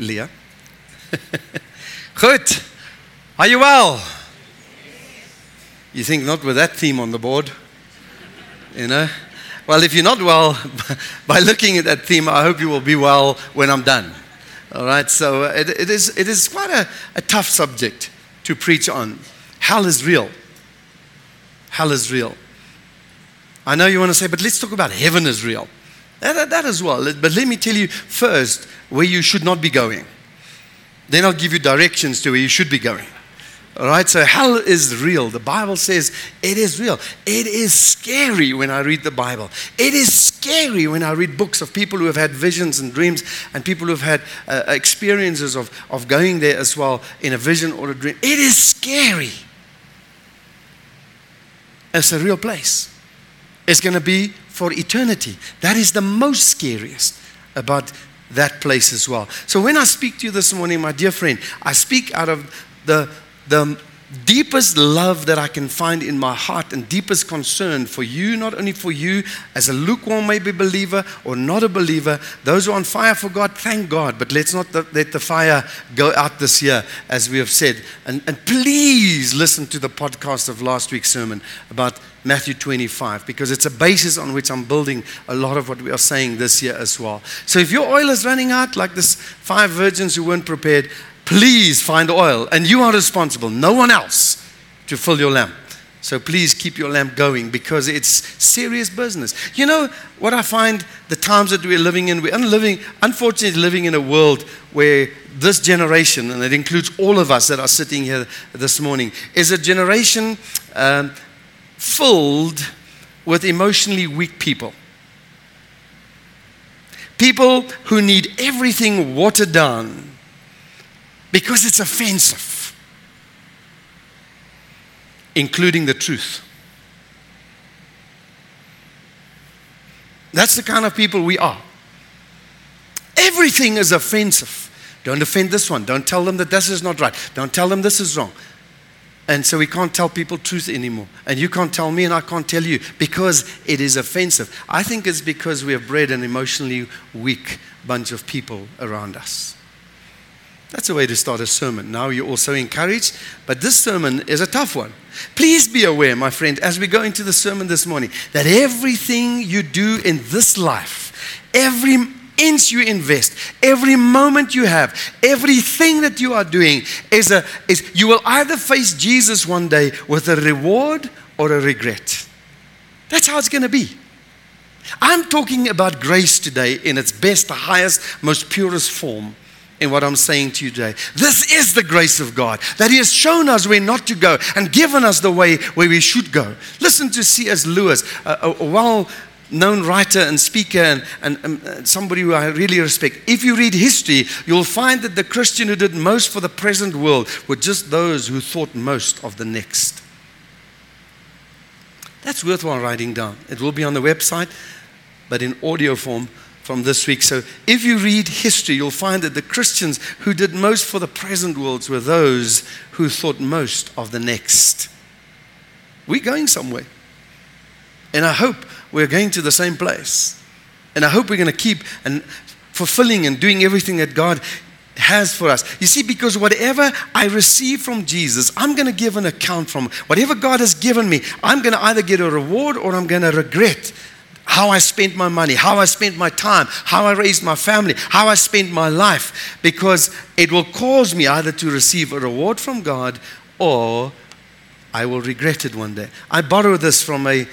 Leah. Good. Are you well? You think not with that theme on the board? You know? Well, if you're not well, by looking at that theme, I hope you will be well when I'm done. All right, so uh, it, it, is, it is quite a, a tough subject to preach on. Hell is real. Hell is real. I know you want to say, but let's talk about heaven is real. That, that, as well. But let me tell you first where you should not be going. Then I'll give you directions to where you should be going. All right, so hell is real. The Bible says it is real. It is scary when I read the Bible. It is scary when I read books of people who have had visions and dreams and people who have had uh, experiences of, of going there as well in a vision or a dream. It is scary. It's a real place. It's going to be for eternity. That is the most scariest about that place as well. So when I speak to you this morning, my dear friend, I speak out of the the deepest love that I can find in my heart and deepest concern for you, not only for you as a lukewarm maybe believer or not a believer, those who are on fire for God, thank God, but let's not let the fire go out this year, as we have said. And, and please listen to the podcast of last week's sermon about Matthew 25, because it's a basis on which I'm building a lot of what we are saying this year as well. So if your oil is running out, like this five virgins who weren't prepared, please find oil. And you are responsible, no one else, to fill your lamp. So please keep your lamp going because it's serious business. You know what I find the times that we're living in? We're living, unfortunately living in a world where this generation, and it includes all of us that are sitting here this morning, is a generation um, filled with emotionally weak people. People who need everything watered down because it's offensive, including the truth. That's the kind of people we are. Everything is offensive. Don't offend this one. Don't tell them that this is not right. Don't tell them this is wrong. And so we can't tell people truth anymore. And you can't tell me, and I can't tell you because it is offensive. I think it's because we have bred an emotionally weak bunch of people around us. That's a way to start a sermon. Now you're also encouraged, but this sermon is a tough one. Please be aware, my friend, as we go into the sermon this morning, that everything you do in this life, every inch you invest, every moment you have, everything that you are doing is a is you will either face Jesus one day with a reward or a regret. That's how it's going to be. I'm talking about grace today in its best, highest, most purest form in what I'm saying to you today. This is the grace of God that He has shown us where not to go and given us the way where we should go. Listen to C.S. Lewis, a, a well known writer and speaker and, and, and, uh, somebody who I really respect. If you read history, you'll find that the Christian who did most for the present world were just those who thought most of the next. That's worthwhile writing down. It will be on the website, but in audio form from this week. So, if you read history, you'll find that the Christians who did most for the present worlds were those who thought most of the next. We're going somewhere. And I hope we're going to the same place. And I hope we're going to keep and fulfilling and doing everything that God has for us. You see, because whatever I receive from Jesus, I'm going to give an account from. Whatever God has given me, I'm going to either get a reward or I'm going to regret how I spent my money, how I spent my time, how I raised my family, how I spent my life, because it will cause me either to receive a reward from God or I will regret it one day. I borrow this from a,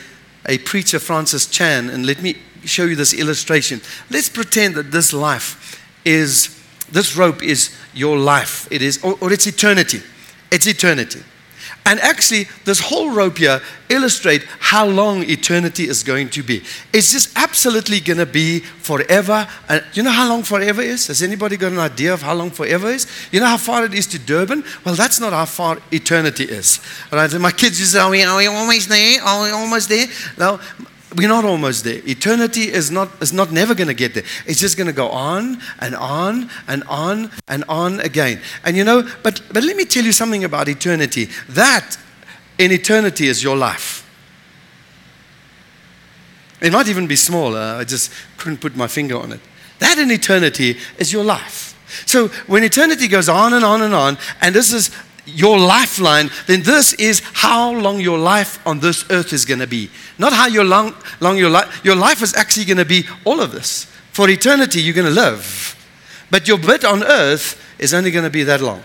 a preacher, Francis Chan, and let me show you this illustration. Let's pretend that this life is, this rope is your life, it is, or, or it's eternity. It's eternity. And actually, this whole rope here illustrate how long eternity is going to be. It's just absolutely going to be forever. And you know how long forever is? Has anybody got an idea of how long forever is? You know how far it is to Durban? Well, that's not how far eternity is. Right? And my kids just say, are we, are we almost there? Are we almost there? No, we're not almost there. Eternity is not, is not never going to get there. It's just going to go on and on and on and on again. And you know, but, but let me tell you something about eternity. That in eternity is your life. It might even be smaller. I just couldn't put my finger on it. That in eternity is your life. So when eternity goes on and on and on, and this is your lifeline, then this is how long your life on this earth is going to be. Not how your long, long your life. Your life is actually going to be all of this. For eternity, you're going to live. But your bit on earth is only going to be that long.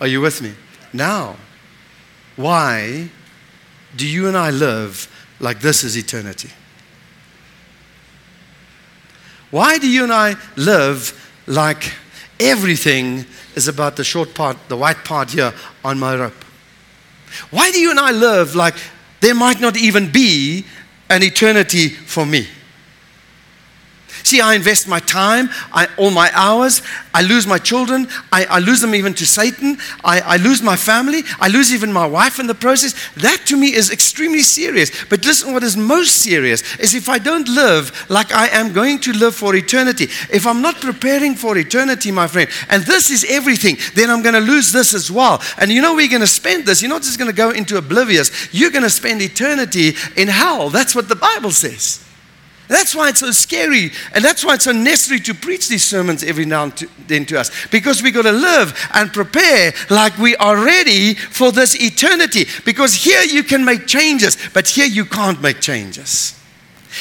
Are you with me? Now, why do you and I live like this is eternity? Why do you and I live like everything is about the short part, the white part here on my rope? Why do you and I live like there might not even be an eternity for me? See, I invest my time, I, all my hours. I lose my children. I, I lose them even to Satan. I, I lose my family. I lose even my wife in the process. That to me is extremely serious. But listen, what is most serious is if I don't live like I am going to live for eternity, if I'm not preparing for eternity, my friend, and this is everything, then I'm going to lose this as well. And you know, we're going to spend this. You're not just going to go into oblivious, you're going to spend eternity in hell. That's what the Bible says. That's why it's so scary, and that's why it's so necessary to preach these sermons every now and then to us. Because we've got to live and prepare like we are ready for this eternity. Because here you can make changes, but here you can't make changes.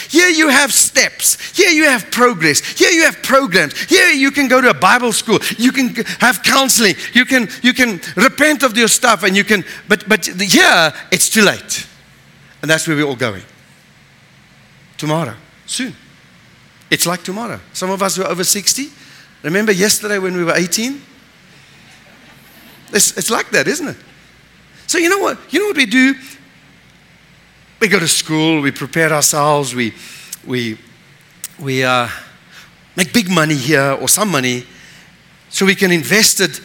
Here you have steps. Here you have progress. Here you have programs. Here you can go to a Bible school. You can have counseling. You can, you can repent of your stuff, and you can, but, but here it's too late. And that's where we're all going. Tomorrow soon. It's like tomorrow. Some of us who are over 60, remember yesterday when we were 18? It's, it's like that, isn't it? So you know what? You know what we do? We go to school, we prepare ourselves, we, we, we uh, make big money here or some money so we can invest it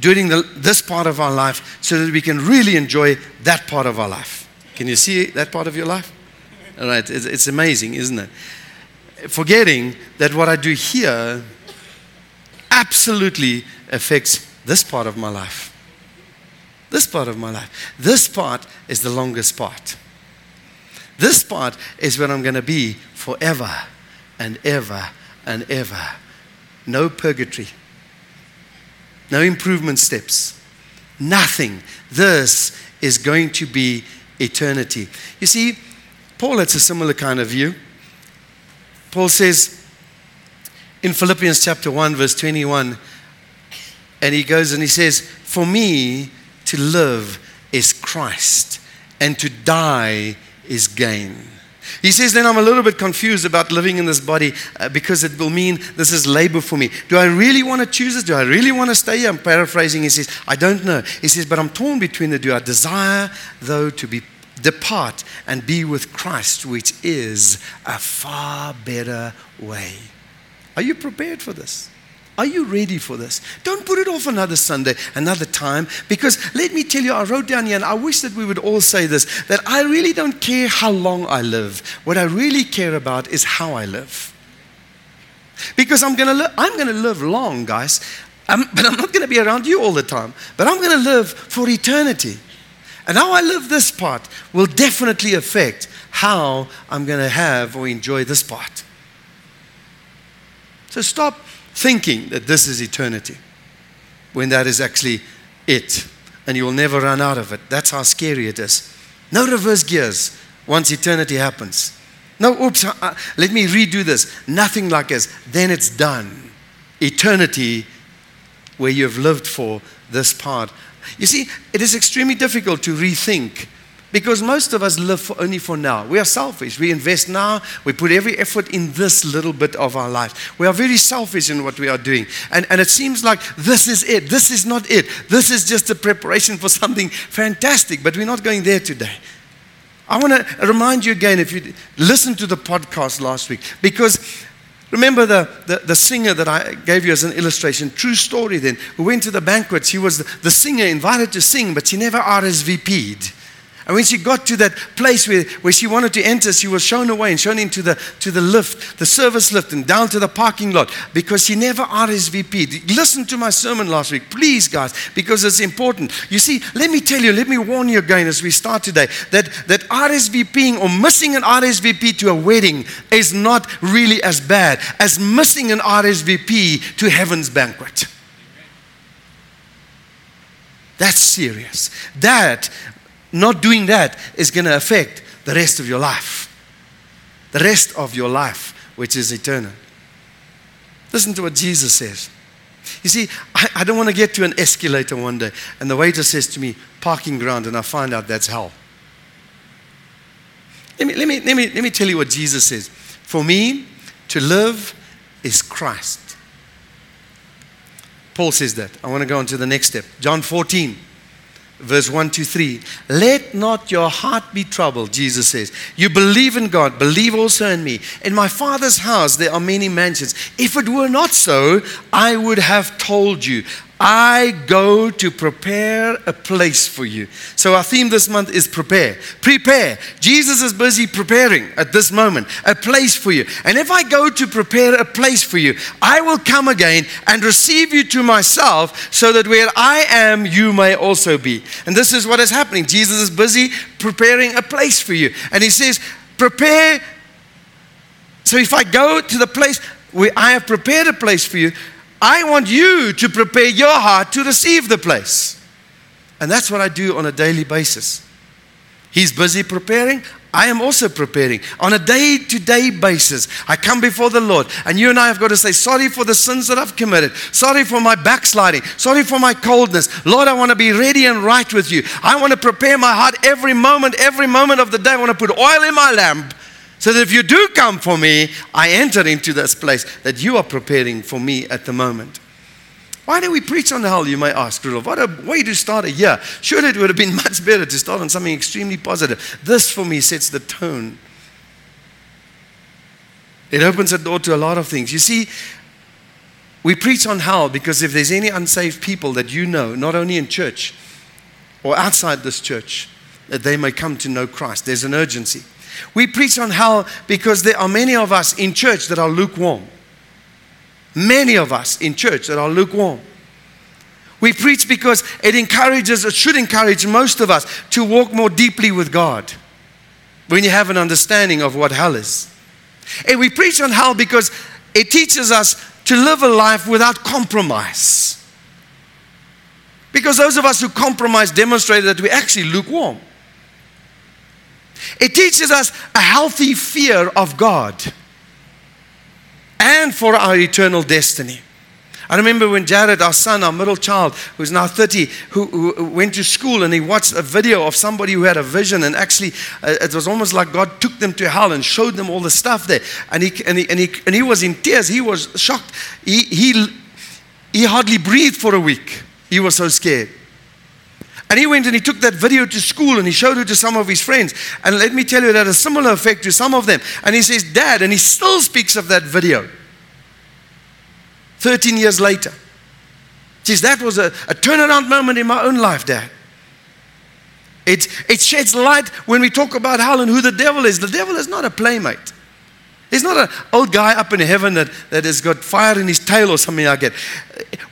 during the, this part of our life so that we can really enjoy that part of our life. Can you see that part of your life? All right, it's, it's amazing, isn't it? Forgetting that what I do here absolutely affects this part of my life. This part of my life. This part is the longest part. This part is where I'm going to be forever and ever and ever. No purgatory, no improvement steps, nothing. This is going to be eternity. You see, Paul has a similar kind of view. Paul says in Philippians chapter 1, verse 21, and he goes and he says, For me to live is Christ, and to die is gain. He says, then I'm a little bit confused about living in this body uh, because it will mean this is labor for me. Do I really want to choose this? Do I really want to stay here? I'm paraphrasing. He says, I don't know. He says, but I'm torn between the two. I desire, though, to be depart and be with Christ, which is a far better way. Are you prepared for this? Are you ready for this? Don't put it off another Sunday, another time, because let me tell you, I wrote down here, and I wish that we would all say this that I really don't care how long I live. What I really care about is how I live. Because I'm to li- I'm to live long, guys, I'm, but I'm not to be around you all the time. But I'm to live for eternity. And how I live this part will definitely affect how I'm going to have or enjoy this part. So stop thinking that this is eternity when that is actually it. And you will never run out of it. That's how scary it is. No reverse gears once eternity happens. No, oops, uh, uh let me redo this. Nothing like this. Then it's done. Eternity where you've lived for this part you see, it is extremely difficult to rethink because most of us live for only for now. We are selfish. We invest now. We put every effort in this little bit of our life. We are very selfish in what we are doing. And, and it seems like this is it. This is not it. This is just a preparation for something fantastic, but we're not going there today. I want to remind you again if you listened to the podcast last week, because Remember the, the, the, singer that I gave you as an illustration, true story then, who went to the banquet. She was the, the singer invited to sing, but she never RSVP'd. And when she got to that place where, where she wanted to enter, she was shown away and shown into the, to the lift, the service lift, and down to the parking lot because she never RSVP'd. Listen to my sermon last week, please, guys, because it's important. You see, let me tell you, let me warn you again as we start today that, that RSVPing or missing an RSVP to a wedding is not really as bad as missing an RSVP to heaven's banquet. That's serious. That not doing that is going to affect the rest of your life. The rest of your life, which is eternal. Listen to what Jesus says. You see, I, I don't want to get to an escalator one day and the waiter says to me, parking ground, and I find out that's hell. Let me, let me, let me, let me tell you what Jesus says. For me, to live is Christ. Paul says that. I want to go on to the next step. John 14 verse 1 to 3. Let not your heart be troubled, Jesus says. You believe in God, believe also in me. In my Father's house there are many mansions. If it were not so, I would have told you. I go to prepare a place for you. So, our theme this month is prepare. Prepare. Jesus is busy preparing at this moment a place for you. And if I go to prepare a place for you, I will come again and receive you to myself so that where I am, you may also be. And this is what is happening. Jesus is busy preparing a place for you. And he says, Prepare. So, if I go to the place where I have prepared a place for you, I want you to prepare your heart to receive the place. And that's what I do on a daily basis. He's busy preparing. I am also preparing on a day to day basis. I come before the Lord, and you and I have got to say, Sorry for the sins that I've committed. Sorry for my backsliding. Sorry for my coldness. Lord, I want to be ready and right with you. I want to prepare my heart every moment, every moment of the day. I want to put oil in my lamp so that if you do come for me, I enter into this place that you are preparing for me at the moment. Why do we preach on hell, you may ask? What a way to start a year. Surely it would have been much better to start on something extremely positive. This, for me, sets the tone. It opens a door to a lot of things. You see, we preach on hell because if there's any unsaved people that you know, not only in church or outside this church, that they may come to know Christ, there's an urgency. We preach on hell because there are many of us in church that are lukewarm. Many of us in church that are lukewarm. We preach because it encourages, it should encourage most of us to walk more deeply with God when you have an understanding of what hell is. And we preach on hell because it teaches us to live a life without compromise. Because those of us who compromise demonstrate that we're actually lukewarm. It teaches us a healthy fear of God and for our eternal destiny. I remember when Jared, our son, our middle child, who's now 30, who, who, went to school and he watched a video of somebody who had a vision, and actually, uh, it was almost like God took them to hell and showed them all the stuff there. And he, and he, and he, and he was in tears. He was shocked. He, he, he hardly breathed for a week. He was so scared. And he went and he took that video to school and he showed it to some of his friends. And let me tell you, that had a similar effect to some of them. And he says, Dad, and he still speaks of that video 13 years later. He says, That was a, a turnaround moment in my own life, Dad. It, it sheds light when we talk about hell and who the devil is. The devil is not a playmate. He's not an old guy up in heaven that, that has got fire in his tail or something like that.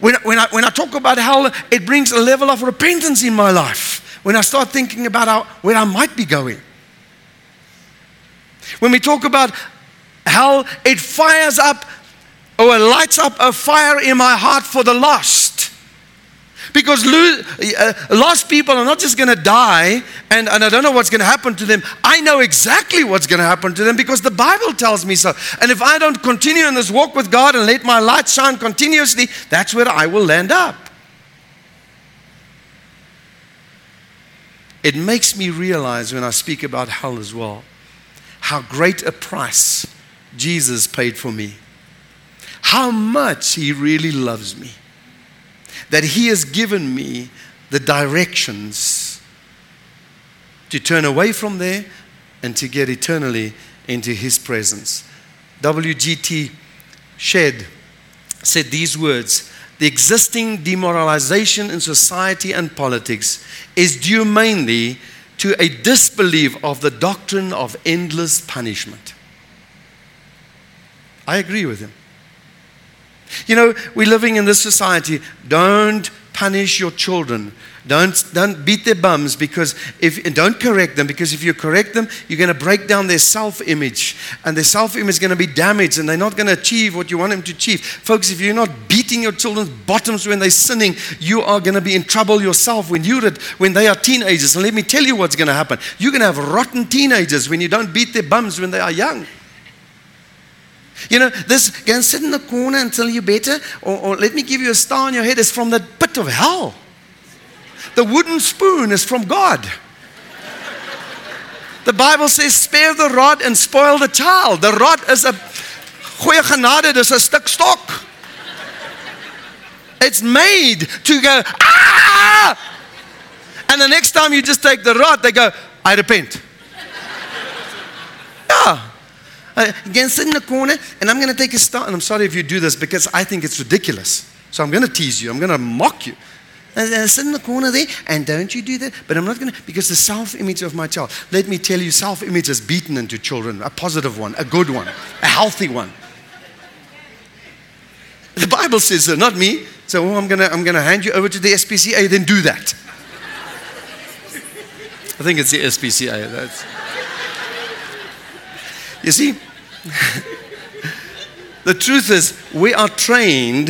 When, when, I, when I talk about hell, it brings a level of repentance in my life. When I start thinking about how, where I might be going. When we talk about hell, it fires up or lights up a fire in my heart for the lost. Because uh, lost people are not just going to die and, and I don't know what's going to happen to them. I know exactly what's going to happen to them because the Bible tells me so. And if I don't continue in this walk with God and let my light shine continuously, that's where I will land up. It makes me realize when I speak about hell as well how great a price Jesus paid for me, how much He really loves me that He has given me the directions to turn away from there and to get eternally into His presence. W.G.T. Shedd said these words The existing demoralization in society and politics is due mainly to a disbelief of the doctrine of endless punishment. I agree with him. You know, we're living in this society. Don't punish your children. Don't, don't beat their bums because if don't correct them because if you correct them, you're going to break down their self-image, and their self-image is going to be damaged, and they're not going to achieve what you want them to achieve. Folks, if you're not beating your children's bottoms when they're sinning, you are going to be in trouble yourself when you when they are teenagers. And let me tell you what's going to happen. You're going to have rotten teenagers when you don't beat their bums when they are young. You know, this go and sit in the corner until you're better, or, or let me give you a star on your head is from the pit of hell. The wooden spoon is from God. The Bible says, spare the rod and spoil the child. The rod is a goeie genade, 'n stuk stok. It's made to go, ah! And the next time you just take the rod, they go, I repent. Yeah. Again, sit in the corner, and I'm going to take a start. And I'm sorry if you do this because I think it's ridiculous. So I'm going to tease you. I'm going to mock you. And, and sit in the corner there, and don't you do that. But I'm not going to, because the self image of my child, let me tell you, self image is beaten into children a positive one, a good one, a healthy one. The Bible says so, not me. So oh, I'm going to I'm to hand you over to the SPCA, then do that. I think it's the SPCA. That's. You see, the truth is, we are trained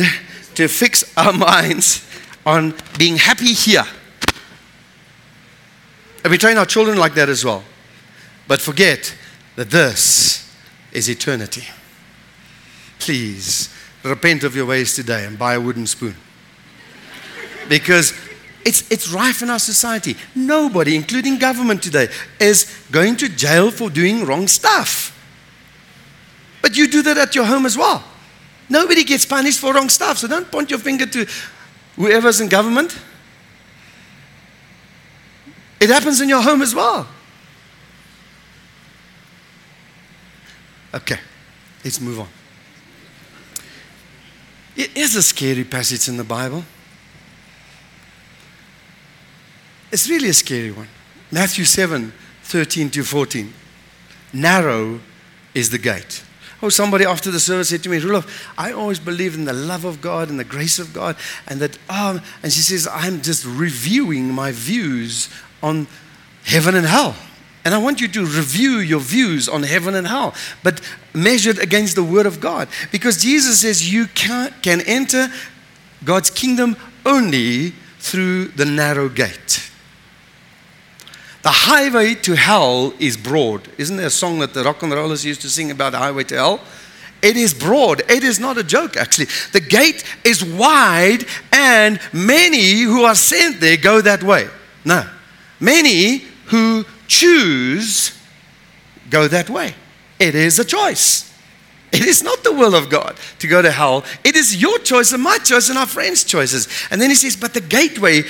to fix our minds on being happy here. And we train our children like that as well. But forget that this is eternity. Please repent of your ways today and buy a wooden spoon. Because it's, it's rife in our society. Nobody, including government today, is going to jail for doing wrong stuff. But you do that at your home as well. Nobody gets punished for wrong stuff. So don't point your finger to whoever's in government. It happens in your home as well. Okay, let's move on. It is a scary passage in the Bible. It's really a scary one. Matthew 7 13 to 14. Narrow is the gate. Oh, somebody after the service said to me, Roelof, I always believed in the love of God and the grace of God, and that, um, and she says, I'm just reviewing my views on heaven and hell. And I want you to review your views on heaven and hell, but measured against the Word of God. Because Jesus says you can, can enter God's kingdom only through the narrow gate. The highway to hell is broad. Isn't there a song that the rock and rollers used to sing about the highway to hell? It is broad. It is not a joke, actually. The gate is wide, and many who are sent there go that way. No. Many who choose go that way. It is a choice. It is not the will of God to go to hell. It is your choice and my choice and our friends' choices. And then he says, But the gateway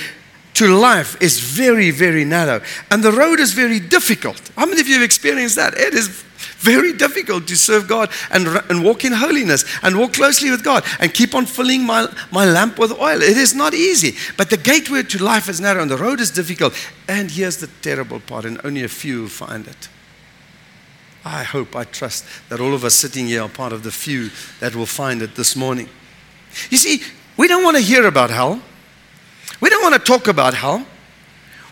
to life is very, very narrow. And the road is very difficult. How many of you have experienced that? It is very difficult to serve God and, and walk in holiness and walk closely with God and keep on filling my, my lamp with oil. It is not easy. But the gateway to life is narrow and the road is difficult. And here's the terrible part, and only a few find it. I hope, I trust that all of us sitting here are part of the few that will find it this morning. You see, we don't want to hear about hell. We don't want to talk about hell.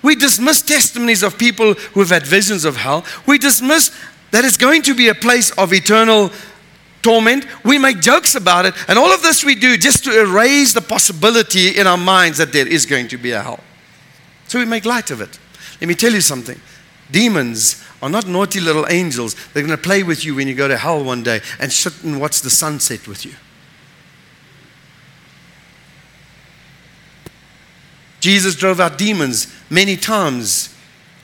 We dismiss testimonies of people who have had visions of hell. We dismiss that it's going to be a place of eternal torment. We make jokes about it. And all of this we do just to erase the possibility in our minds that there is going to be a hell. So we make light of it. Let me tell you something demons are not naughty little angels. They're going to play with you when you go to hell one day and sit and watch the sunset with you. Jesus drove out demons many times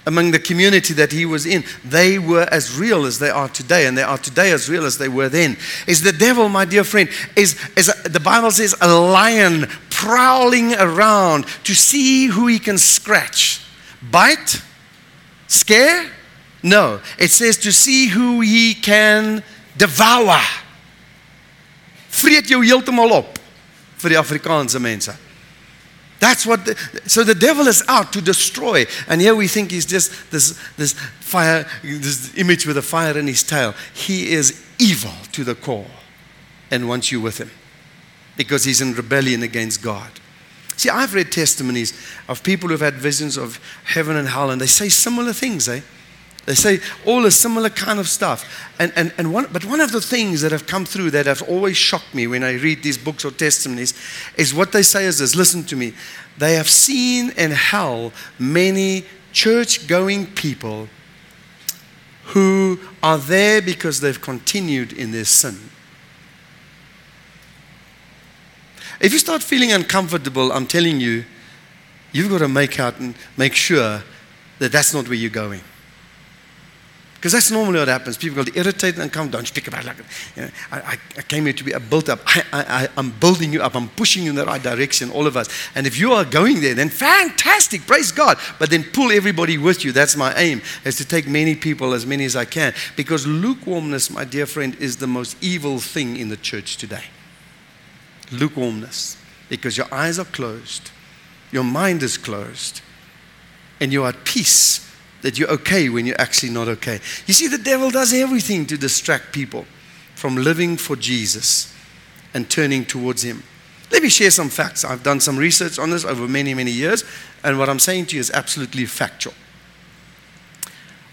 among the community that he was in. They were as real as they are today, and they are today as real as they were then. Is the devil, my dear friend, is, is a, the Bible says a lion prowling around to see who he can scratch, bite, scare? No, it says to see who he can devour. Vreet jou heeltemal op vir die Afrikaanse mense. That's what, the, so the devil is out to destroy. And here we think he's just this, this fire, this image with a fire in his tail. He is evil to the core and wants you with him because he's in rebellion against God. See, I've read testimonies of people who've had visions of heaven and hell, and they say similar things, eh? They say all a similar kind of stuff. And, and, and one, but one of the things that have come through that have always shocked me when I read these books or testimonies is what they say is this listen to me. They have seen in hell many church going people who are there because they've continued in their sin. If you start feeling uncomfortable, I'm telling you, you've got to make out and make sure that that's not where you're going. Because that's normally what happens. People get irritated and come, don't speak about it like you know, I, I, came here to be built up. I, I'm building you up. I'm pushing you in the right direction, all of us. And if you are going there, then fantastic, praise God. But then pull everybody with you. That's my aim, is to take many people, as many as I can. Because lukewarmness, my dear friend, is the most evil thing in the church today lukewarmness because your eyes are closed, your mind is closed, and you're at peace that you're okay when you're actually not okay. You see, the devil does everything to distract people from living for Jesus and turning towards Him. Let me share some facts. I've done some research on this over many, many years, and what I'm saying to you is absolutely factual.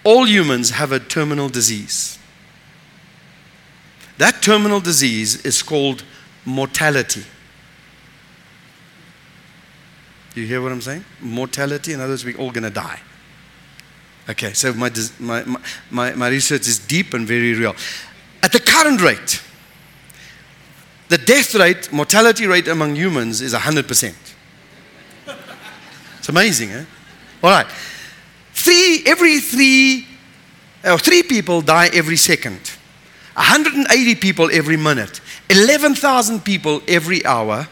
All humans have a terminal disease. That terminal disease is called mortality. Do you hear what I'm saying? Mortality, in other words, we're all going to die. Okay, so my, my, my, my research is deep and very real. At the current rate, the death rate, mortality rate among humans is 100%. It's amazing, eh? All right. Three, every three, or three people die every second. 180 people every minute, 11,000 people every hour.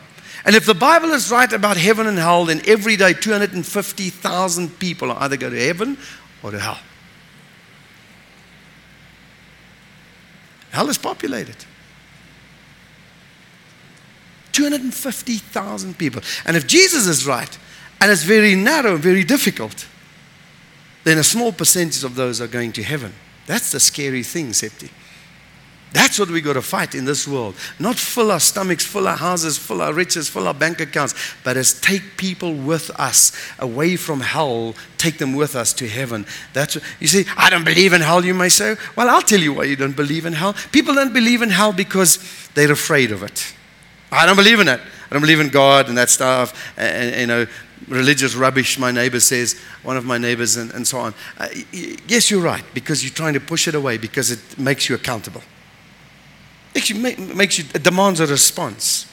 And if the Bible is right about heaven and hell, then every day 250,000 people are either go to heaven or to hell. Hell is populated. 250,000 people. And if Jesus is right, and it's very narrow, and very difficult, then a small percentage of those are going to heaven. That's the scary thing, Septi. That's what we got to fight in this world. Not fill our stomachs, fill our houses, fill our riches, fill our bank accounts, but as take people with us away from hell, take them with us to heaven. That's what, you see, I don't believe in hell, you may say. Well, I'll tell you why you don't believe in hell. People don't believe in hell because they're afraid of it. I don't believe in it. I don't believe in God and that stuff. And, you know, religious rubbish, my neighbor says, one of my neighbors, and, and so on. Uh, yes, you're right, because you're trying to push it away because it makes you accountable. Actually, makes you, demands a response.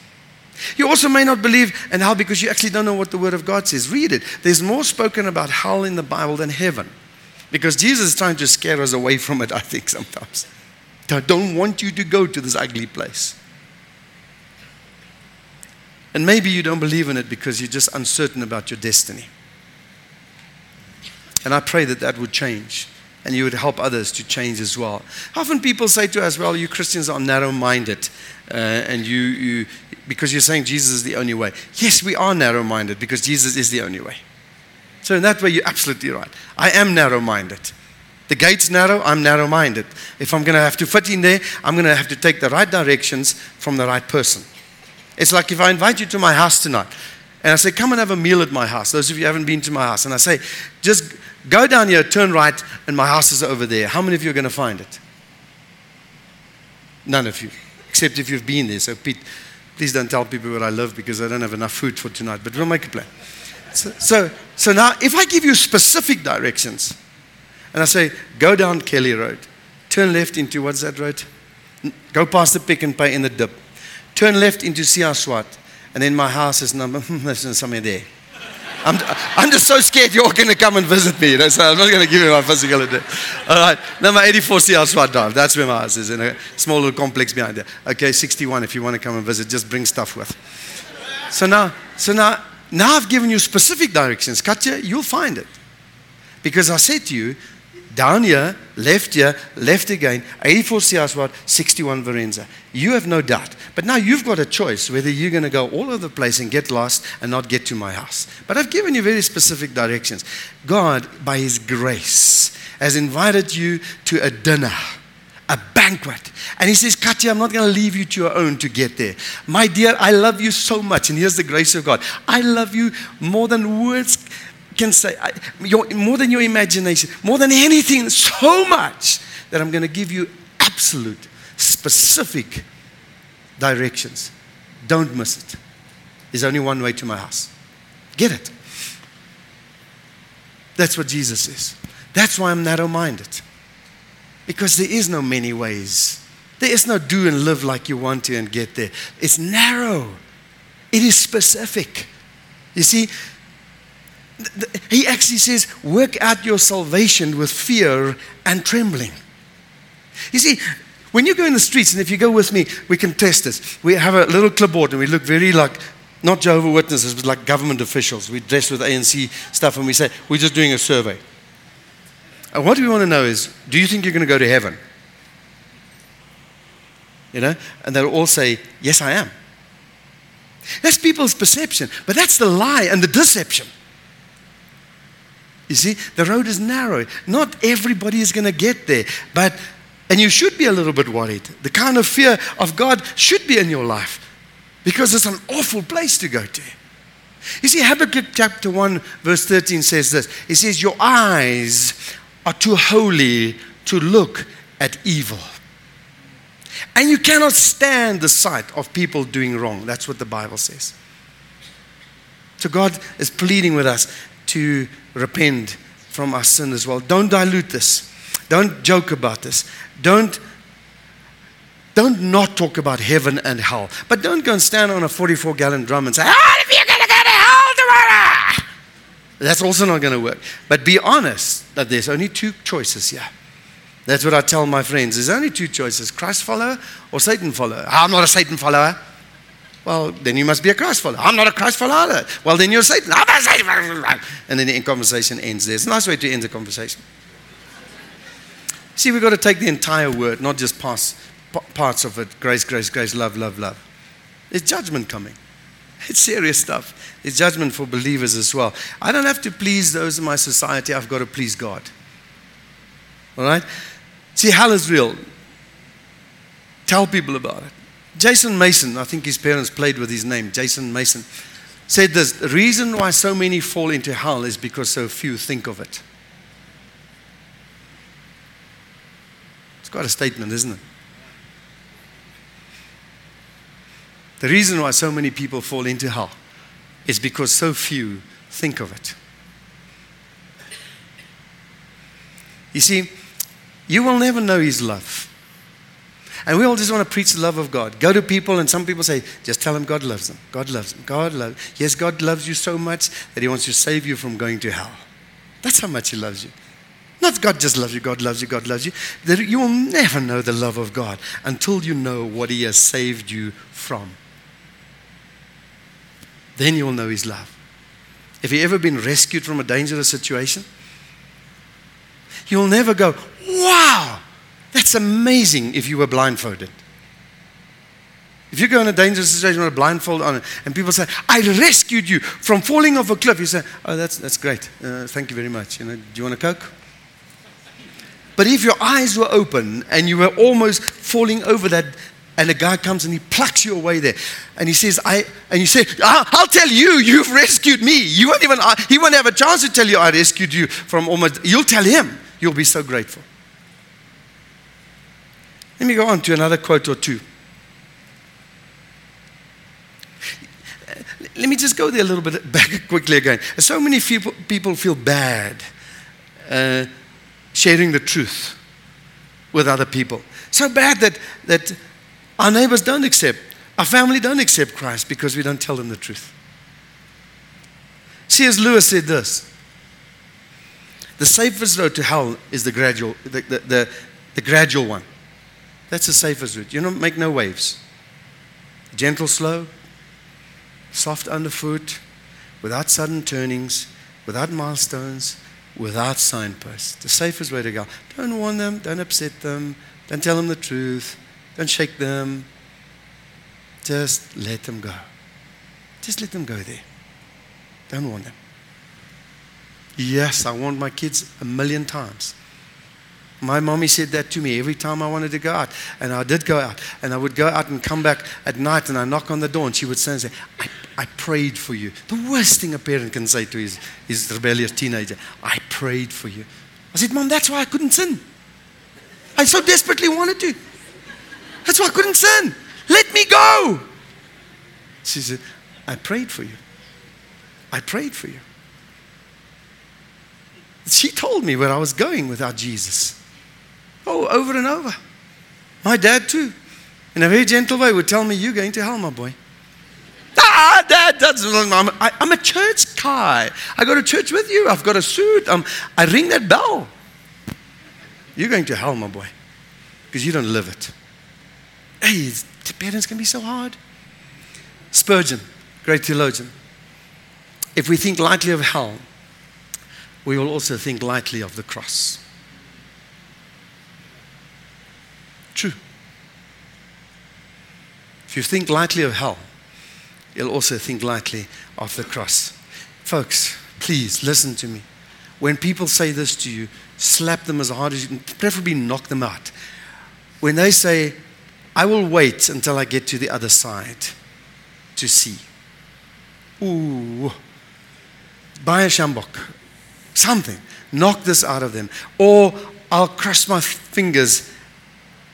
You also may not believe in hell because you actually don't know what the Word of God says. Read it. There's more spoken about hell in the Bible than heaven. Because Jesus is trying to scare us away from it, I think, sometimes. I don't want you to go to this ugly place. And maybe you don't believe in it because you're just uncertain about your destiny. And I pray that that would change and you would help others to change as well. Often people say to us, well, you Christians are narrow minded, uh, and you, you, because you're saying Jesus is the only way. Yes, we are narrow minded because Jesus is the only way. So, in that way, you're absolutely right. I am narrow minded. The gate's narrow, I'm narrow minded. If I'm going to have to fit in there, I'm going to have to take the right directions from the right person. It's like if I invite you to my house tonight, and I say, Come and have a meal at my house. Those of you haven't been to my house. And I say, Just Go down here, turn right, and my house is over there. How many of you are going to find it? None of you, except if you've been there. So, Pete, please don't tell people where I live because I don't have enough food for tonight, but we'll make a plan. So, so, so now, if I give you specific directions, and I say, go down Kelly Road, turn left into what's that road? Go past the Pick n Pay in the dip, turn left into Sia Swat, and then my house is number, somewhere there. I'm, I'm just so scared you're going to come and visit me. You know, so I'm not going to give you my physical address. All right. Number 84 CL Swat Drive. That's where my house is in a small little complex behind there. Okay, 61 if you want to come and visit, just bring stuff with. So now, so now, now I've given you specific directions. Katya, you'll find it. Because I said to you, down here, left here, left again, 84 Siaswat, 61 Varenza. You have no doubt. But now you've got a choice whether you're going to go all over the place and get lost and not get to my house. But I've given you very specific directions. God, by His grace, has invited you to a dinner a banquet. And he says, Katya, I'm not going to leave you to your own to get there. My dear, I love you so much. And here's the grace of God I love you more than words can say, I, your, more than your imagination, more than anything, so much that I'm going to give you absolute, specific directions. Don't miss it. There's only one way to my house. Get it. That's what Jesus is. That's why I'm narrow minded. Because there is no many ways. There is no do and live like you want to and get there. It's narrow, it is specific. You see, he actually says, work out your salvation with fear and trembling. You see, when you go in the streets, and if you go with me, we can test this. We have a little clipboard and we look very like, not Jehovah Witnesses, but like government officials. We dress with ANC stuff and we say, we're just doing a survey. And what we want to know is do you think you're going to go to heaven? You know? And they'll all say, Yes, I am. That's people's perception, but that's the lie and the deception. You see, the road is narrow. Not everybody is going to get there, but and you should be a little bit worried. The kind of fear of God should be in your life because it's an awful place to go to. You see, Habakkuk chapter 1, verse 13 says this He says, Your eyes are too holy to look at evil. And you cannot stand the sight of people doing wrong. That's what the Bible says. So God is pleading with us to repent from our sin as well. Don't dilute this. Don't joke about this. Don't don't not talk about heaven and hell. But don't go and stand on a 44 gallon drum and say, Oh, if you're going to go to hell tomorrow. That's also not going to work. But be honest that there's only two choices here. That's what I tell my friends. There's only two choices Christ follower or Satan follower. Ah, I'm not a Satan follower. Well, then you must be a Christ follower. I'm not a Christ follower. Well, then you're Satan. I'm a Satan. And then the conversation ends there. It's a nice way to end the conversation. See, we've got to take the entire word, not just parts, parts of it grace, grace, grace, love, love, love. There's judgment coming. It's serious stuff. It's judgment for believers as well. I don't have to please those in my society, I've got to please God. All right? See, hell is real. Tell people about it. Jason Mason, I think his parents played with his name, Jason Mason, said this The reason why so many fall into hell is because so few think of it. It's quite a statement, isn't it? The reason why so many people fall into hell is because so few think of it. You see, you will never know His love. And we all just want to preach the love of God. Go to people, and some people say, just tell them God loves them. God loves them. God loves. Yes, God loves you so much that He wants to save you from going to hell. That's how much He loves you. Not God just loves you, God loves you, God loves you. You will never know the love of God until you know what He has saved you from. Then you will know His love. Have you ever been rescued from a dangerous situation? You'll never go, wow, that's amazing if you were blindfolded. If you go in a dangerous situation with a blindfold on and people say, I rescued you from falling off a cliff, you say, Oh, that's, that's great. Uh, thank you very much. You know, do you want a Coke? But if your eyes were open and you were almost falling over that, and a guy comes and he plucks you away there, and he says, "I," and you say, "I'll tell you, you've rescued me." You won't even, he won't have a chance to tell you, "I rescued you from almost." You'll tell him. You'll be so grateful. Let me go on to another quote or two. Let me just go there a little bit back quickly again. So many people, feel bad uh, sharing the truth with other people. So bad that, that our neighbors don't accept, our family don't accept Christ because we don't tell them the truth. C.S. Lewis said this the safest road to hell is the gradual, the, the, the, the gradual one. That's the safest route. You don't make no waves. Gentle slow, soft underfoot, without sudden turnings, without milestones, without signposts. The safest way to go. Don't warn them, don't upset them, don't tell them the truth, don't shake them. Just let them go. Just let them go there. Don't warn them. Yes, I warned my kids a million times. My mommy said that to me every time I wanted to go out. And I did go out. And I would go out and come back at night and I knock on the door and she would say, I, I prayed for you. The worst thing a parent can say to his, his rebellious teenager, I prayed for you. I said, Mom, that's why I couldn't sin. I so desperately wanted to. That's why I couldn't sin. Let me go. She said, I prayed for you. I prayed for you. She told me where I was going without Jesus. Oh, over and over. My dad, too, in a very gentle way, would tell me, You're going to hell, my boy. Ah, dad, that's, I'm, I, am a church guy. I go to church with you. I've got a suit. Um, I ring that bell. You're going to hell, my boy, because you don't live it. Hey, parents can be so hard. Spurgeon, great theologian. If we think lightly of hell, we will also think lightly of the cross. True. If you think lightly of hell, you'll also think lightly of the cross. Folks, please listen to me. When people say this to you, slap them as hard as you can, preferably knock them out. When they say, I will wait until I get to the other side to see. Ooh, buy a sjambok, something. Knock this out of them. Or I'll cross my fingers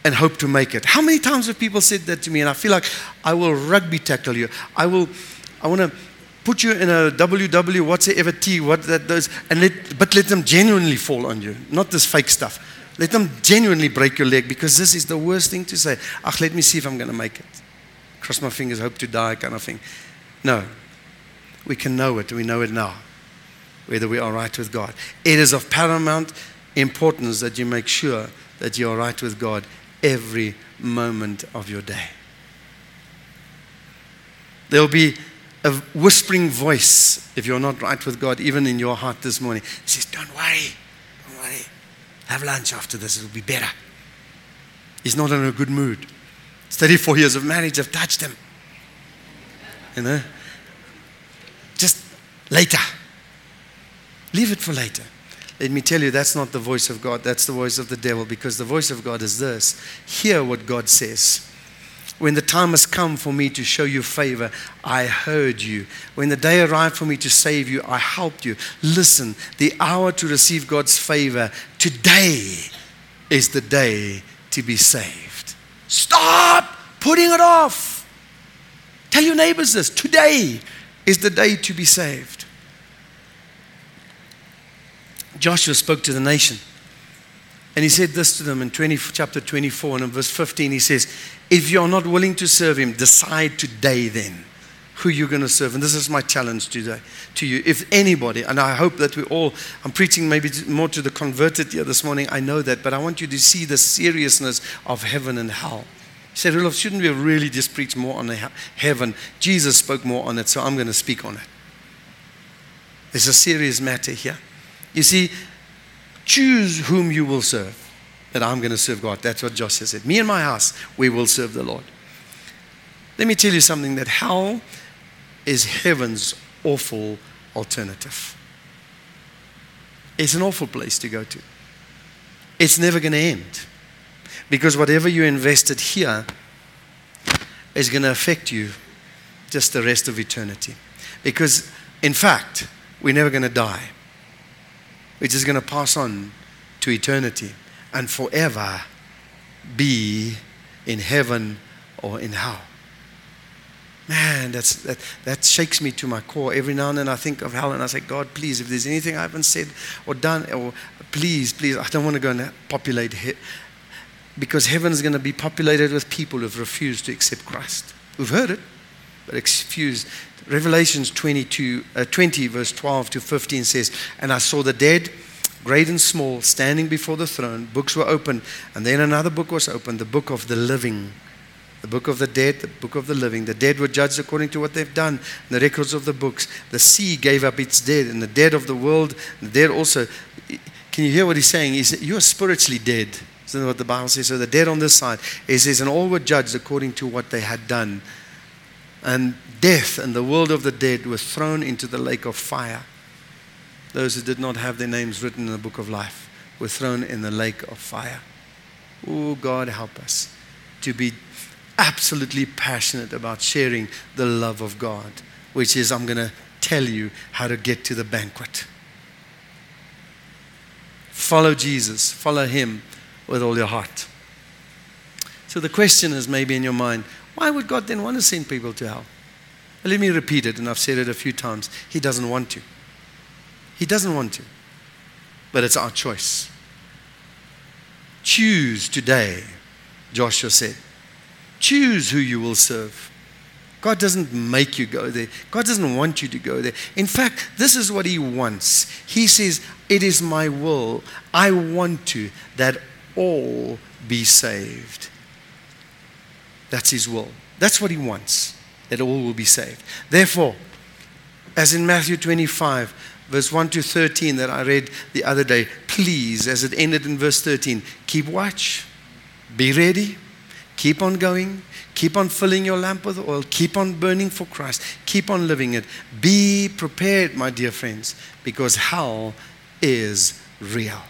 and hope to make it. How many times have people said that to me? And I feel like I will rugby tackle you. I will, I want to put you in a WW whatsoever T, what that does, and let, but let them genuinely fall on you, not this fake stuff. Let them genuinely break your leg because this is the worst thing to say. Ach, let me see if I'm going to make it. Cross my fingers, hope to die, kind of thing. No. We can know it. We know it now, whether we are right with God. It is of paramount importance that you make sure that you are right with God every moment of your day. There will be a whispering voice if you're not right with God, even in your heart this morning. It says, Don't worry, don't worry. Have lunch after this, it'll be better. He's not in a good mood. 34 years of marriage have touched him. You know? Just later. Leave it for later. Let me tell you, that's not the voice of God. That's the voice of the devil because the voice of God is this hear what God says. When the time has come for me to show you favor, I heard you. When the day arrived for me to save you, I helped you. Listen, the hour to receive God's favor, today is the day to be saved. Stop putting it off. Tell your neighbors this today is the day to be saved. Joshua spoke to the nation. And he said this to them in 20, chapter 24 and in verse 15. He says, If you're not willing to serve him, decide today then who you're going to serve. And this is my challenge today to you. If anybody, and I hope that we all, I'm preaching maybe more to the converted here this morning, I know that, but I want you to see the seriousness of heaven and hell. He said, Rudolph, shouldn't we really just preach more on heaven? Jesus spoke more on it, so I'm going to speak on it. It's a serious matter here. You see, choose whom you will serve. That I'm going to serve God. That's what Joshua said. Me and my house, we will serve the Lord. Let me tell you something that hell is heaven's awful alternative. It's an awful place to go to. It's never going to end. Because whatever you invested here is going to affect you just the rest of eternity. Because, in fact, we're never going to die which is going to pass on to eternity and forever be in heaven or in hell. Man, that's, that, that shakes me to my core. Every now and then I think of hell and I say, God, please, if there's anything I haven't said or done, or please, please, I don't want to go and populate he- because heaven is going to be populated with people who've refused to accept Christ. We've heard it, but refused. Revelations 22, uh, 20, verse 12 to 15 says, And I saw the dead, great and small, standing before the throne. Books were opened, and then another book was opened, the book of the living. The book of the dead, the book of the living. The dead were judged according to what they've done, the records of the books. The sea gave up its dead, and the dead of the world, the dead also can you hear what he's saying? He said, You are spiritually dead. Isn't that what the Bible says? So the dead on this side. He says, And all were judged according to what they had done. And death and the world of the dead were thrown into the lake of fire. Those who did not have their names written in the book of life were thrown in the lake of fire. Oh, God, help us to be absolutely passionate about sharing the love of God, which is, I'm going to tell you how to get to the banquet. Follow Jesus, follow Him with all your heart. So the question is maybe in your mind why would God then want to send people to hell? Let me repeat it, and I've said it a few times. He doesn't want to. He doesn't want to. But it's our choice. Choose today, Joshua said. Choose who you will serve. God doesn't make you go there. God doesn't want you to go there. In fact, this is what He wants. He says, It is my will. I want to that all be saved. That's His will. That's what He wants, that all will be saved. Therefore, as in Matthew 25, verse 1 to 13 that I read the other day, please, as it ended in verse 13, keep watch, be ready, keep on going, keep on filling your lamp with oil, keep on burning for Christ, keep on living it. Be prepared, my dear friends, because hell is real.